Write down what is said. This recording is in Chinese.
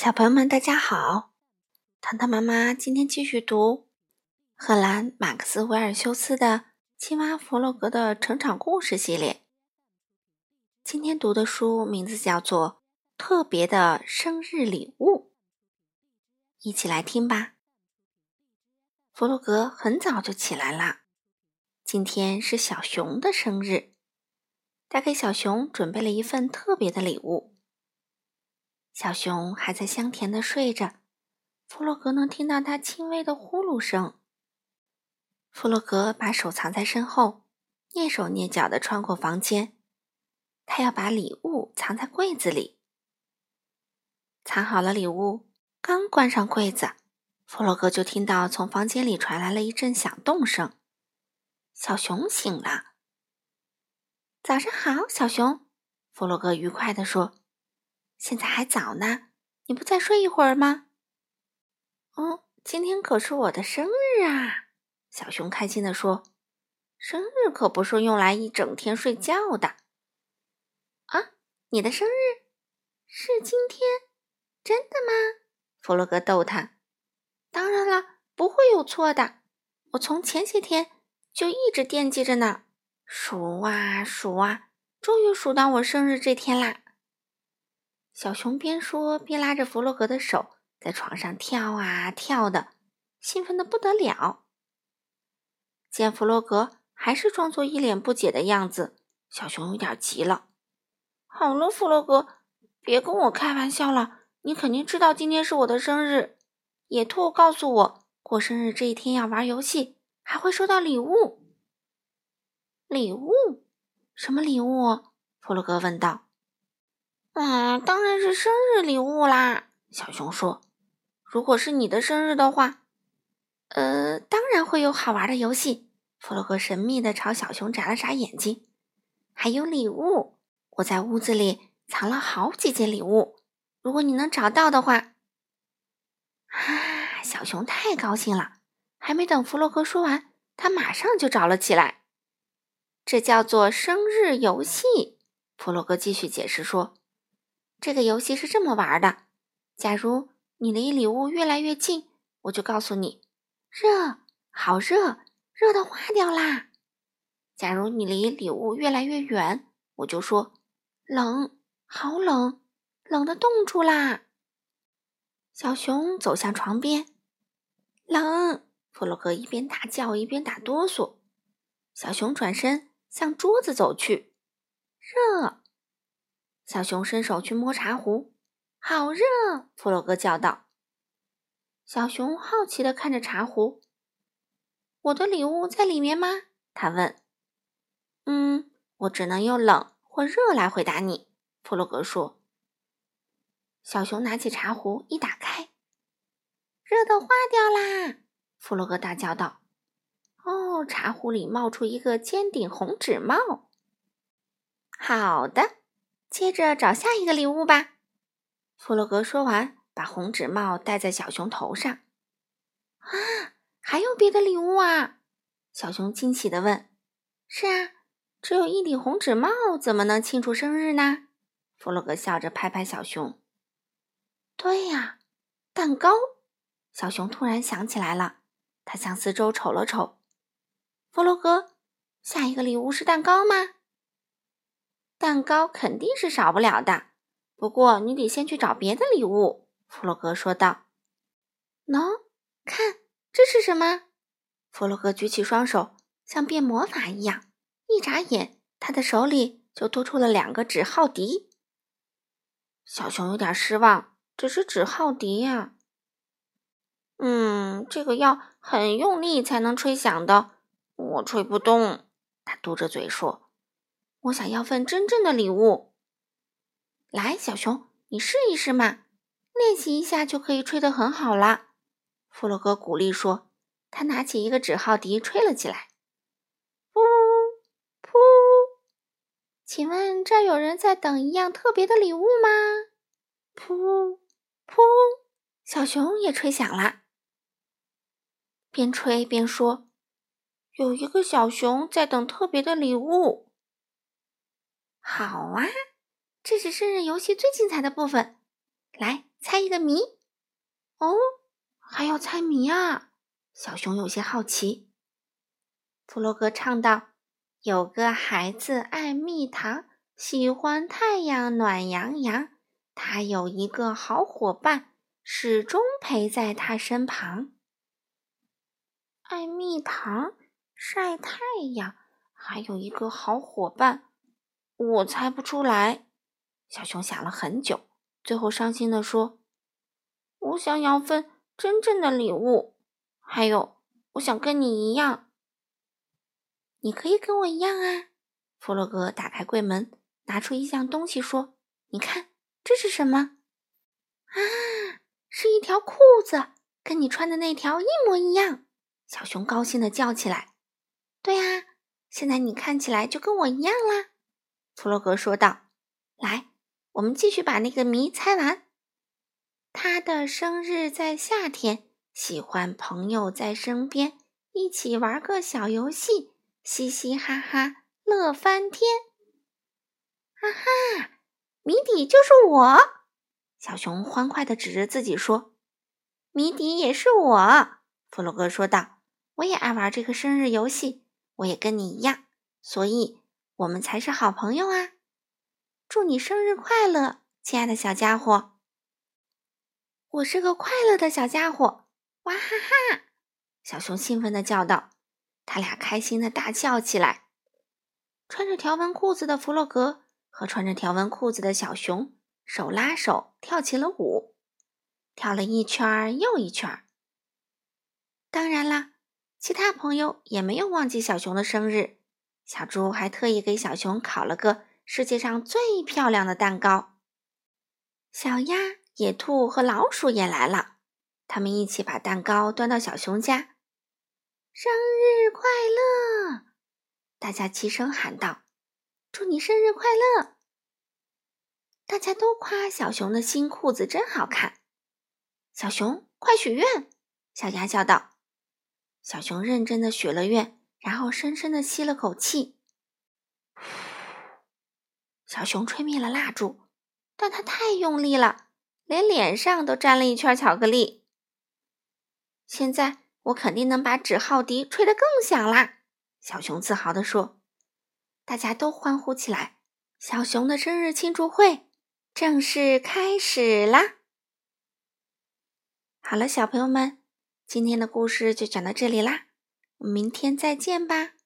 小朋友们，大家好！糖糖妈妈今天继续读荷兰马克思·维尔修斯的《青蛙弗洛格的成长故事》系列。今天读的书名字叫做《特别的生日礼物》，一起来听吧。弗洛格很早就起来啦，今天是小熊的生日，他给小熊准备了一份特别的礼物。小熊还在香甜的睡着，弗洛格能听到它轻微的呼噜声。弗洛格把手藏在身后，蹑手蹑脚地穿过房间，他要把礼物藏在柜子里。藏好了礼物，刚关上柜子，弗洛格就听到从房间里传来了一阵响动声。小熊醒了。早上好，小熊，弗洛格愉快地说。现在还早呢，你不再睡一会儿吗？哦，今天可是我的生日啊！小熊开心地说：“生日可不是用来一整天睡觉的。”啊，你的生日是今天？真的吗？弗洛格逗他：“当然了，不会有错的。我从前些天就一直惦记着呢，数啊数啊，终于数到我生日这天啦！”小熊边说边拉着弗洛格的手，在床上跳啊跳的，兴奋的不得了。见弗洛格还是装作一脸不解的样子，小熊有点急了。好了，弗洛格，别跟我开玩笑了，你肯定知道今天是我的生日。野兔告诉我，过生日这一天要玩游戏，还会收到礼物。礼物？什么礼物？弗洛格问道。嗯，当然是生日礼物啦！小熊说：“如果是你的生日的话，呃，当然会有好玩的游戏。”弗洛格神秘的朝小熊眨了眨眼睛。还有礼物，我在屋子里藏了好几件礼物。如果你能找到的话，啊！小熊太高兴了。还没等弗洛格说完，他马上就找了起来。这叫做生日游戏。弗洛格继续解释说。这个游戏是这么玩的：假如你离礼物越来越近，我就告诉你“热，好热，热的化掉啦”；假如你离礼物越来越远，我就说“冷，好冷，冷的冻住啦”。小熊走向床边，冷。弗洛格一边大叫一边打哆嗦。小熊转身向桌子走去，热。小熊伸手去摸茶壶，好热！弗洛格叫道。小熊好奇地看着茶壶。我的礼物在里面吗？他问。嗯，我只能用冷或热来回答你。弗洛格说。小熊拿起茶壶一打开，热的化掉啦！弗洛格大叫道。哦，茶壶里冒出一个尖顶红纸帽。好的。接着找下一个礼物吧，弗洛格说完，把红纸帽戴在小熊头上。啊，还有别的礼物啊？小熊惊喜地问。是啊，只有一顶红纸帽，怎么能庆祝生日呢？弗洛格笑着拍拍小熊。对呀，蛋糕。小熊突然想起来了，他向四周瞅了瞅。弗洛格，下一个礼物是蛋糕吗？蛋糕肯定是少不了的，不过你得先去找别的礼物。”弗洛格说道。“喏，看这是什么？”弗洛格举起双手，像变魔法一样，一眨眼，他的手里就多出了两个纸号笛。小熊有点失望，这是纸号笛呀。嗯，这个要很用力才能吹响的，我吹不动。他嘟着嘴说。我想要份真正的礼物。来，小熊，你试一试嘛，练习一下就可以吹得很好啦。弗洛格鼓励说。他拿起一个纸号笛，吹了起来。噗噗，请问这儿有人在等一样特别的礼物吗？噗噗，小熊也吹响了，边吹边说：“有一个小熊在等特别的礼物。”好啊，这是生日游戏最精彩的部分。来猜一个谜。哦，还要猜谜啊？小熊有些好奇。弗洛格唱道：“有个孩子爱蜜糖，喜欢太阳暖洋洋。他有一个好伙伴，始终陪在他身旁。爱蜜糖，晒太阳，还有一个好伙伴。我猜不出来。”小熊想了很久，最后伤心地说：“我想要份真正的礼物，还有，我想跟你一样。你可以跟我一样啊！”弗洛格打开柜门，拿出一样东西，说：“你看，这是什么？啊，是一条裤子，跟你穿的那条一模一样。”小熊高兴地叫起来：“对呀，现在你看起来就跟我一样啦！”弗洛格说道：“来。”我们继续把那个谜猜完。他的生日在夏天，喜欢朋友在身边，一起玩个小游戏，嘻嘻哈哈乐翻天。哈哈，谜底就是我！小熊欢快地指着自己说：“谜底也是我。”弗洛格说道：“我也爱玩这个生日游戏，我也跟你一样，所以我们才是好朋友啊！”祝你生日快乐，亲爱的小家伙！我是个快乐的小家伙，哇哈哈！小熊兴奋地叫道。他俩开心地大笑起来。穿着条纹裤子的弗洛格和穿着条纹裤子的小熊手拉手跳起了舞，跳了一圈又一圈。当然啦，其他朋友也没有忘记小熊的生日。小猪还特意给小熊烤了个。世界上最漂亮的蛋糕。小鸭、野兔和老鼠也来了，他们一起把蛋糕端到小熊家。生日快乐！大家齐声喊道：“祝你生日快乐！”大家都夸小熊的新裤子真好看。小熊，快许愿！小鸭叫道。小熊认真的许了愿，然后深深的吸了口气。小熊吹灭了蜡烛，但它太用力了，连脸上都沾了一圈巧克力。现在我肯定能把纸号笛吹得更响啦！小熊自豪地说。大家都欢呼起来。小熊的生日庆祝会正式开始啦！好了，小朋友们，今天的故事就讲到这里啦，我们明天再见吧。